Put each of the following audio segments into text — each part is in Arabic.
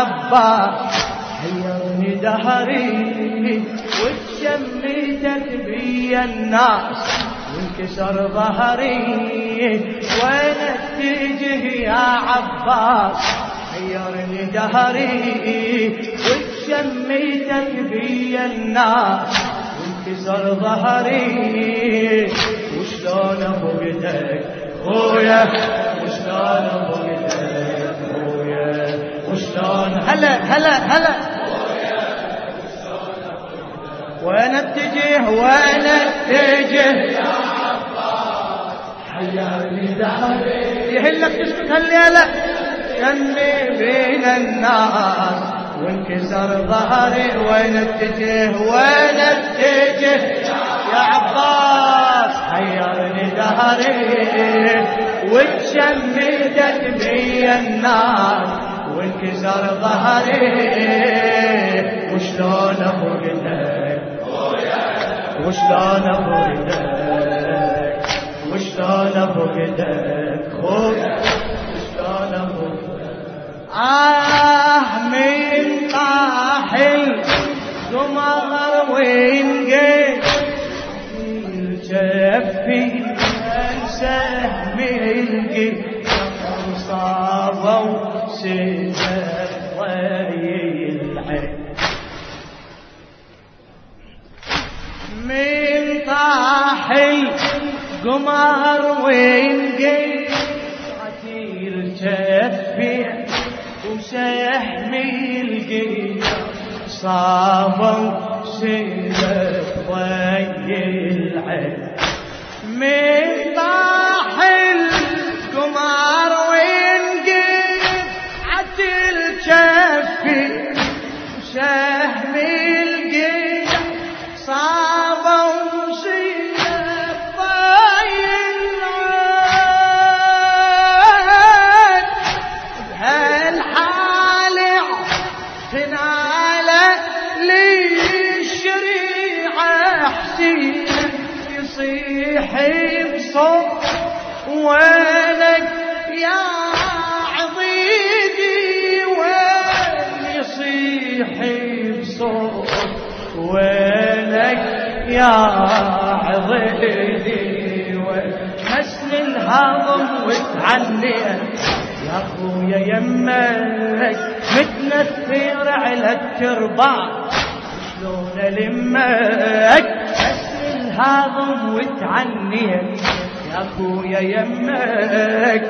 عباس حيرني دهري وتشميتك بي الناس وانكسر ظهري وين اتجه يا عباس؟ حيرني دهري وتشميتك بي الناس وانكسر ظهري. وشلون وشلون افقدك خويا وشلون هلا هلا هلا. وين اتجه وين اتجه يا عباس حياني دهري يهلك تسكت هالليلة. شمي بين الناس. وانكسر ظهري. وين اتجه وين اتجه يا عباس حيرني دهري وتشمدت بي الناس. وانكسر ظهري وشلون افقدك وشلون افقدك وشلون افقدك خويا وشلون افقدك جفي وسحمي القيل صابوا سيرة ضي العين. من طاح القمر وينك يا عضيدي وين يصيح بصوت وينك يا عضيدي وين حسن الهضم وتعنيت يا اخويا يمك متنثر على التربان شلون المك حسن الهضم وتعنيت يا اخويا يمك.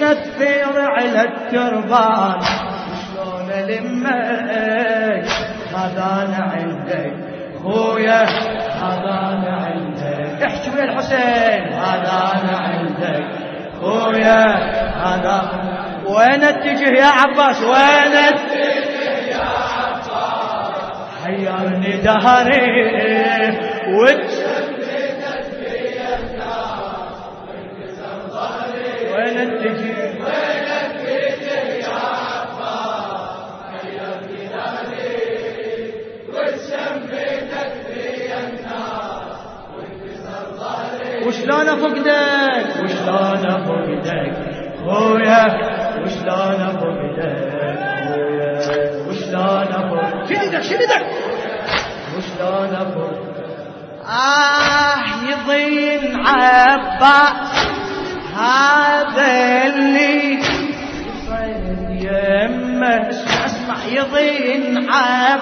تنفر على التربان شلون ألمك؟ هذا أنا عندك. خويا هذا أنا عندك. احكي ويا الحسين. هذا أنا عندك. خويا هذا وين اتجه يا عباس؟ وين اتجه يا عباس؟ حيرني دهري. وتش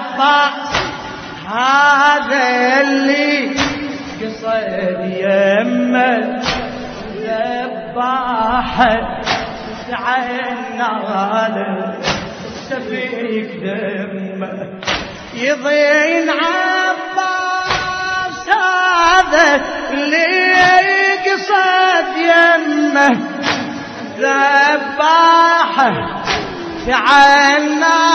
عباس هذا اللي قصد يمه ذباحه تعينا سفيك دمه يضين عباس هذا اللي قصد يمه ذباحه سفيك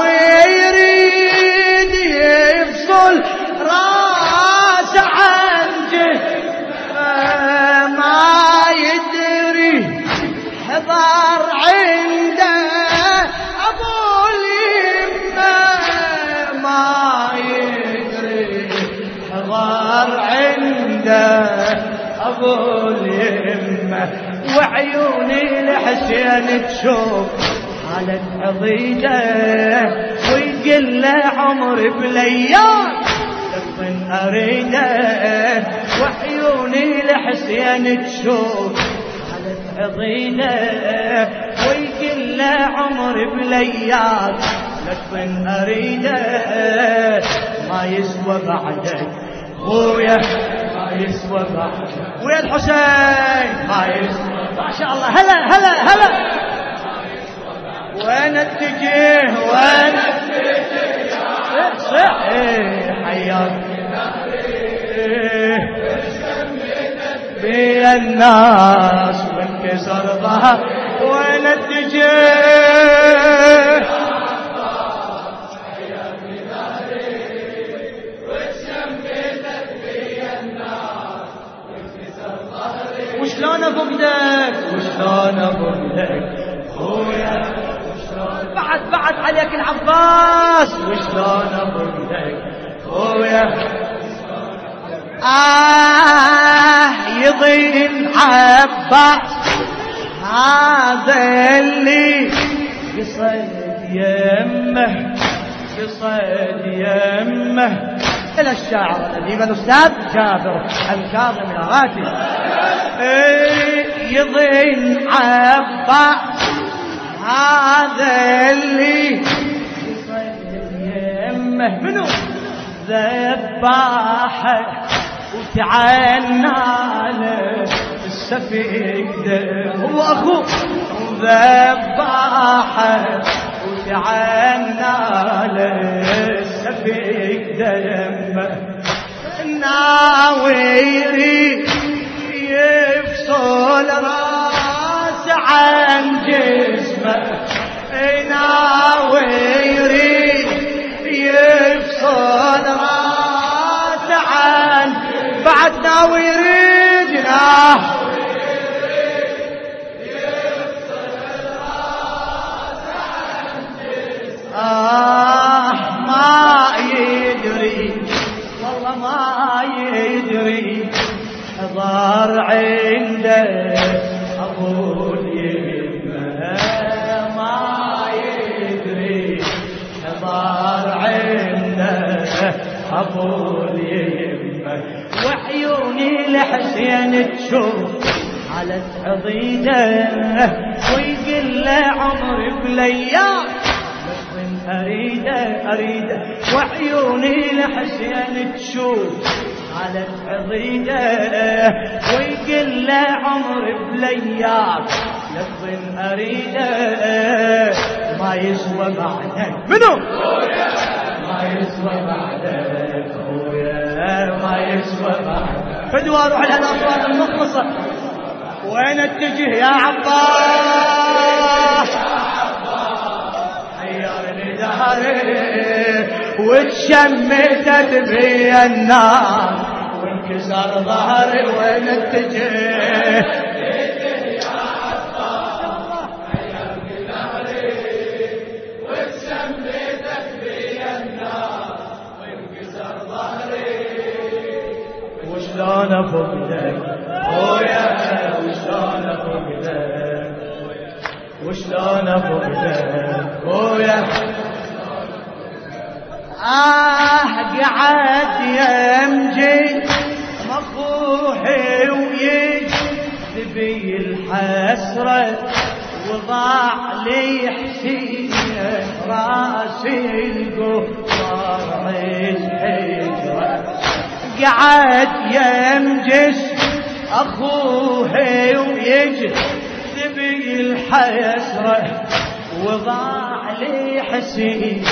ابو اليمه وعيوني الحسين تشوف. حالة عضيده ويقل له عمري بليال لكن أريده وعيوني الحسين تشوف. حالة عضيده ويقل له عمري بليال لكن أريده ما يسوى بعدك خويا ما يسوى بعدك ويا الحسين. ما يسوى ما شاء الله. هلا هلا هلا. وين اتجه وين؟ صح صح إيه حياك. بي الناس وانكسر ظهر وين اتجه افقدك وشلون افقدك خويا بعد بعد عليك العباس. وشلون افقدك خويا آه يضين عباس هذا اللي قصد يمه قصد يمه. إلى الشاعر. الأديب الأستاذ جابر الكاظم الأغاتي إيه، يضين عباس هذا اللي يمه منو؟ ذباحه وتعنى السفيك هو أخوه. ذباحه وتعنى له السفيك دمه ناويري يفصل رأس عن جسمه. ناويري يفصل رأس عن بعد ناوي يريدنا آه. ما والله ما يدري ضار عنده أبو اليمة ما يدري ضار عنده أبو اليمة وعيوني لحسين تشوف على عضيده ويقل له عمري بليال من أريده أريده وعيوني لحسين تشوف. على عضيده ويقل له عمري بليال لفظ أريده ما يسوى بعدك منو؟ ما يسوى بعدك خويا ما يسوى بعدك فدوا روح على الأصوات المخلصة. وين أتجه يا عباس؟ دهري وتشمتت بي النار وانكسر ظهري وين اتجه وشلون أفقدك؟ خويا وشلون أفقدك؟ وشلون أفقدك؟ خويا آه قعد يمجي مفروحي ويجذبي الحسرة وضاع لي حسين راسي القفار عز حجره قعد يمجس اخوه ويجذبي الحسرة وضاع لي حسين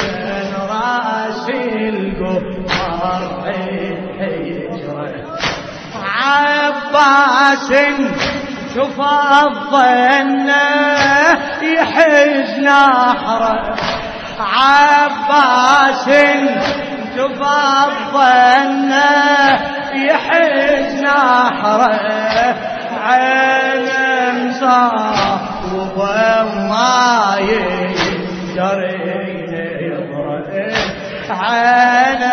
راسي القمر حجرة عباس شوف الظن يحز نحره عباس شوف الظن يحز نحره عين صاحب وما يقدر يضرب عين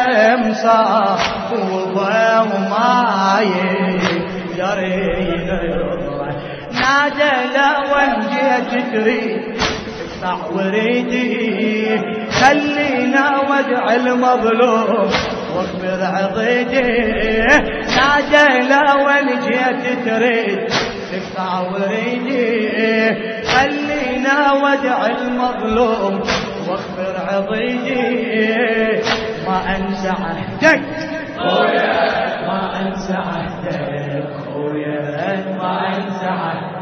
مصاحب وما يقدر جرينا يضرع نادى لو جيت تريد اقطع وريدي خلينا ودع المظلوم واخبر عضيدي نادى لو جيت تريد اقطع وريدي خلينا ودع المظلوم واخبر عضيدي ما أنسى عهدك. ما أنسى عهدك. خويا. ما أنسى عهدك.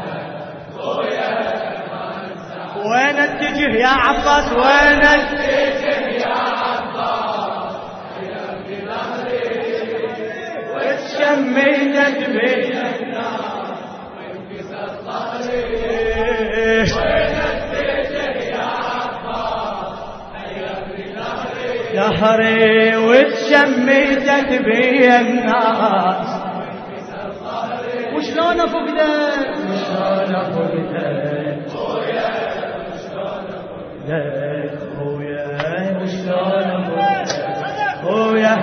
وين اتجه يا عباس؟ وين اتجه يا عباس؟ وتشميتك بيه دهري وتشميتك بي الناس وشلون افقدك وشلون افقدك خويا وشلون افقدك خويا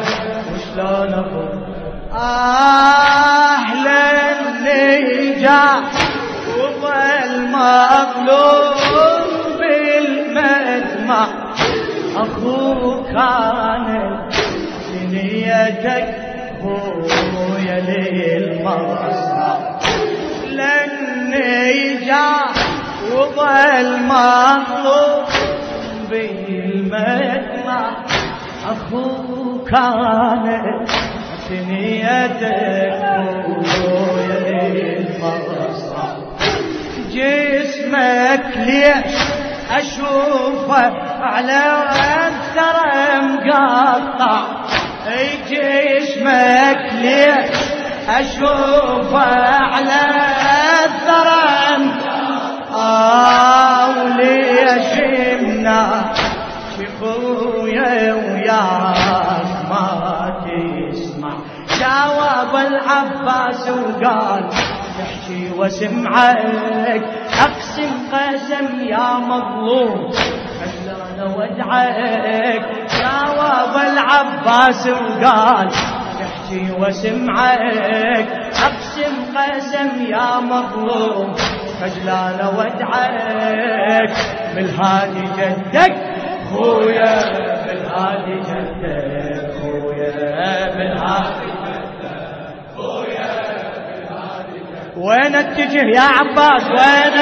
وشلون افقدك أهلا النجاح وظل مظلوم بالمدمع أخوك كانت دنيتك خويا للمصنع لن يجا وظل مطلوب بالمدمع أخوك كانت دنيتك خويا للمصنع جسمك ليش أشوفه على الثرى مقطع اي جسمك ليش اشوفه على الثرى آه وليش يمنع شفويا وياك ما تسمع. جاوب العباس وقال تحكي وسمعك اقسم قسم يا مظلوم. ودعك جاوب العباس وقال تحكي وسمعك اقسم قسم يا مظلوم خجلان ودعك بالهادي جدك خويا. بالهادي جدك خويا. بالهادي وين اتجه يا عباس؟ وين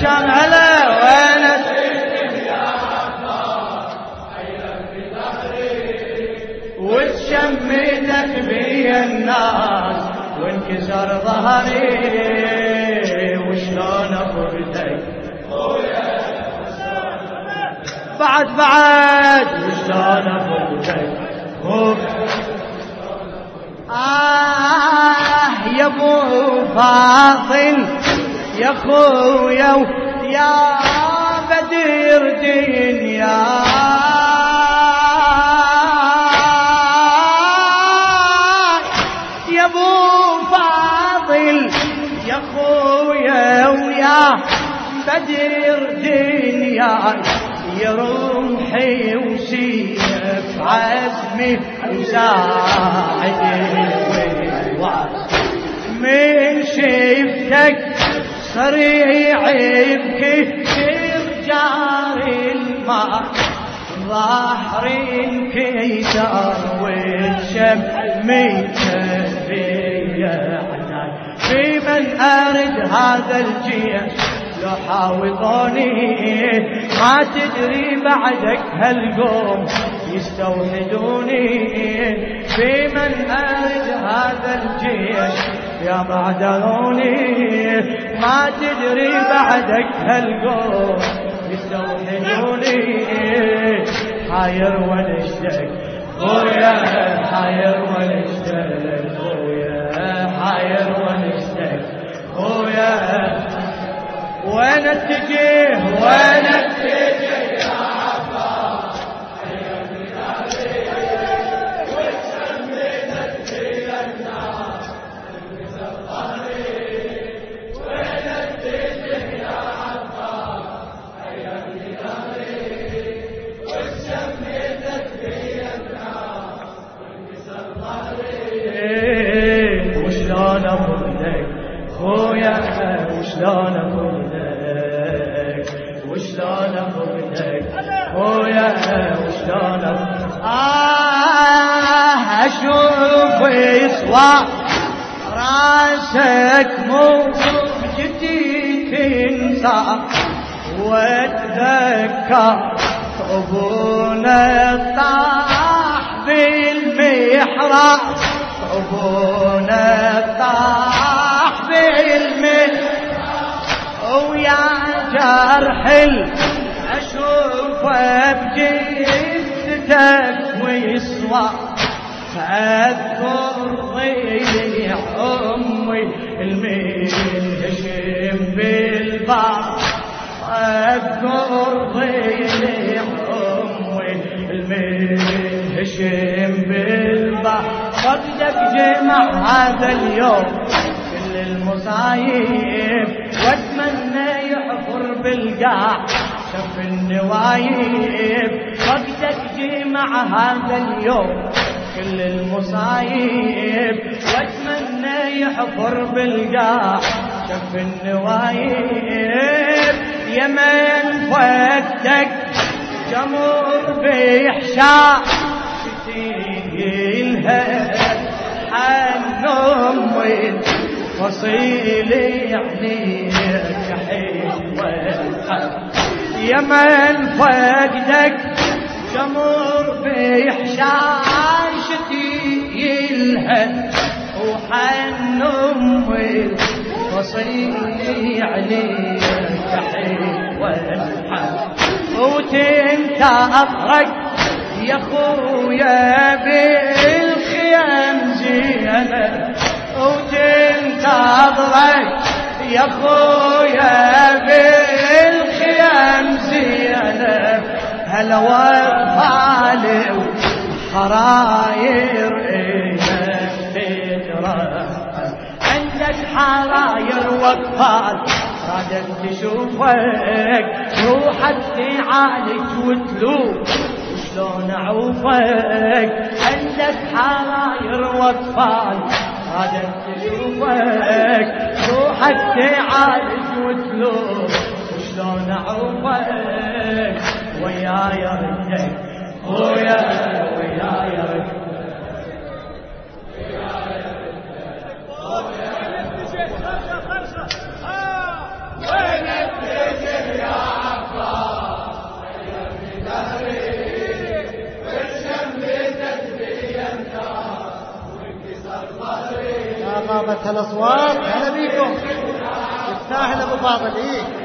النشان هلا وين وتشمتك بي الناس وانكسر ظهري وشلون افردك بعد بعد وشلون افوتك آه يا أبو فاضل يا خويا يا بدر دنيا يا ابو فاضل يا خويا ويا بدر دنيا يا روحي وسيف عزمي وساعدي من شفتك صريع يبكي جاري الماء ظهري انكسر والشم ميتبيع في من أرد هذا الجيش يحاوطوني. ما تدري بعدك هالقوم يستوحدوني. في من أرد هذا الجيش يا معدلوني ما تدري بعدك هالقوم يستوحدوني حاير ونشتك خويا حاير ونشتك خويا حاير ونشتك خويا. وين اتجه وين اتجه يصوى راسك مو جدي تنسى واتذكر ابونا طاح بالمحراب ابونا طاح بالمحراب ويا جرح اشوفه بجثتك ويصوى فاذكر ضيع امي المنهشم بالبعض. أذكر ضيع امي المنهشم بالبعض. صدق جمع هذا اليوم كل المصايب واتمنى يحفر بالقاع شف النوايب. وقتك جمع هذا اليوم كل المصايب وأتمنى يحفر بالقاع شف النوايب يمن فكتك جمر بيحشا. شتيلها حن امي فصيلي يعني حلوة يمن فقدك جمر بيحشاشتي يلها وحن امي فصيلي عليك حلوة وتنتظرك يا خويا بالخيام زينة وتنتظرك يا خويا بالخيام زينة هلا واطفال وحراير إيمك تجرى عندك حراير واطفال رادت تشوفك روحك تعالج وتلوم. شلون أعوفك؟ عندك حراير واطفال رادت تشوفك روحك تعالج وتلوم. شلون أعوفك؟ وياي ردك الأصوات هلا بيكم. يستاهل أبو فاضل إيه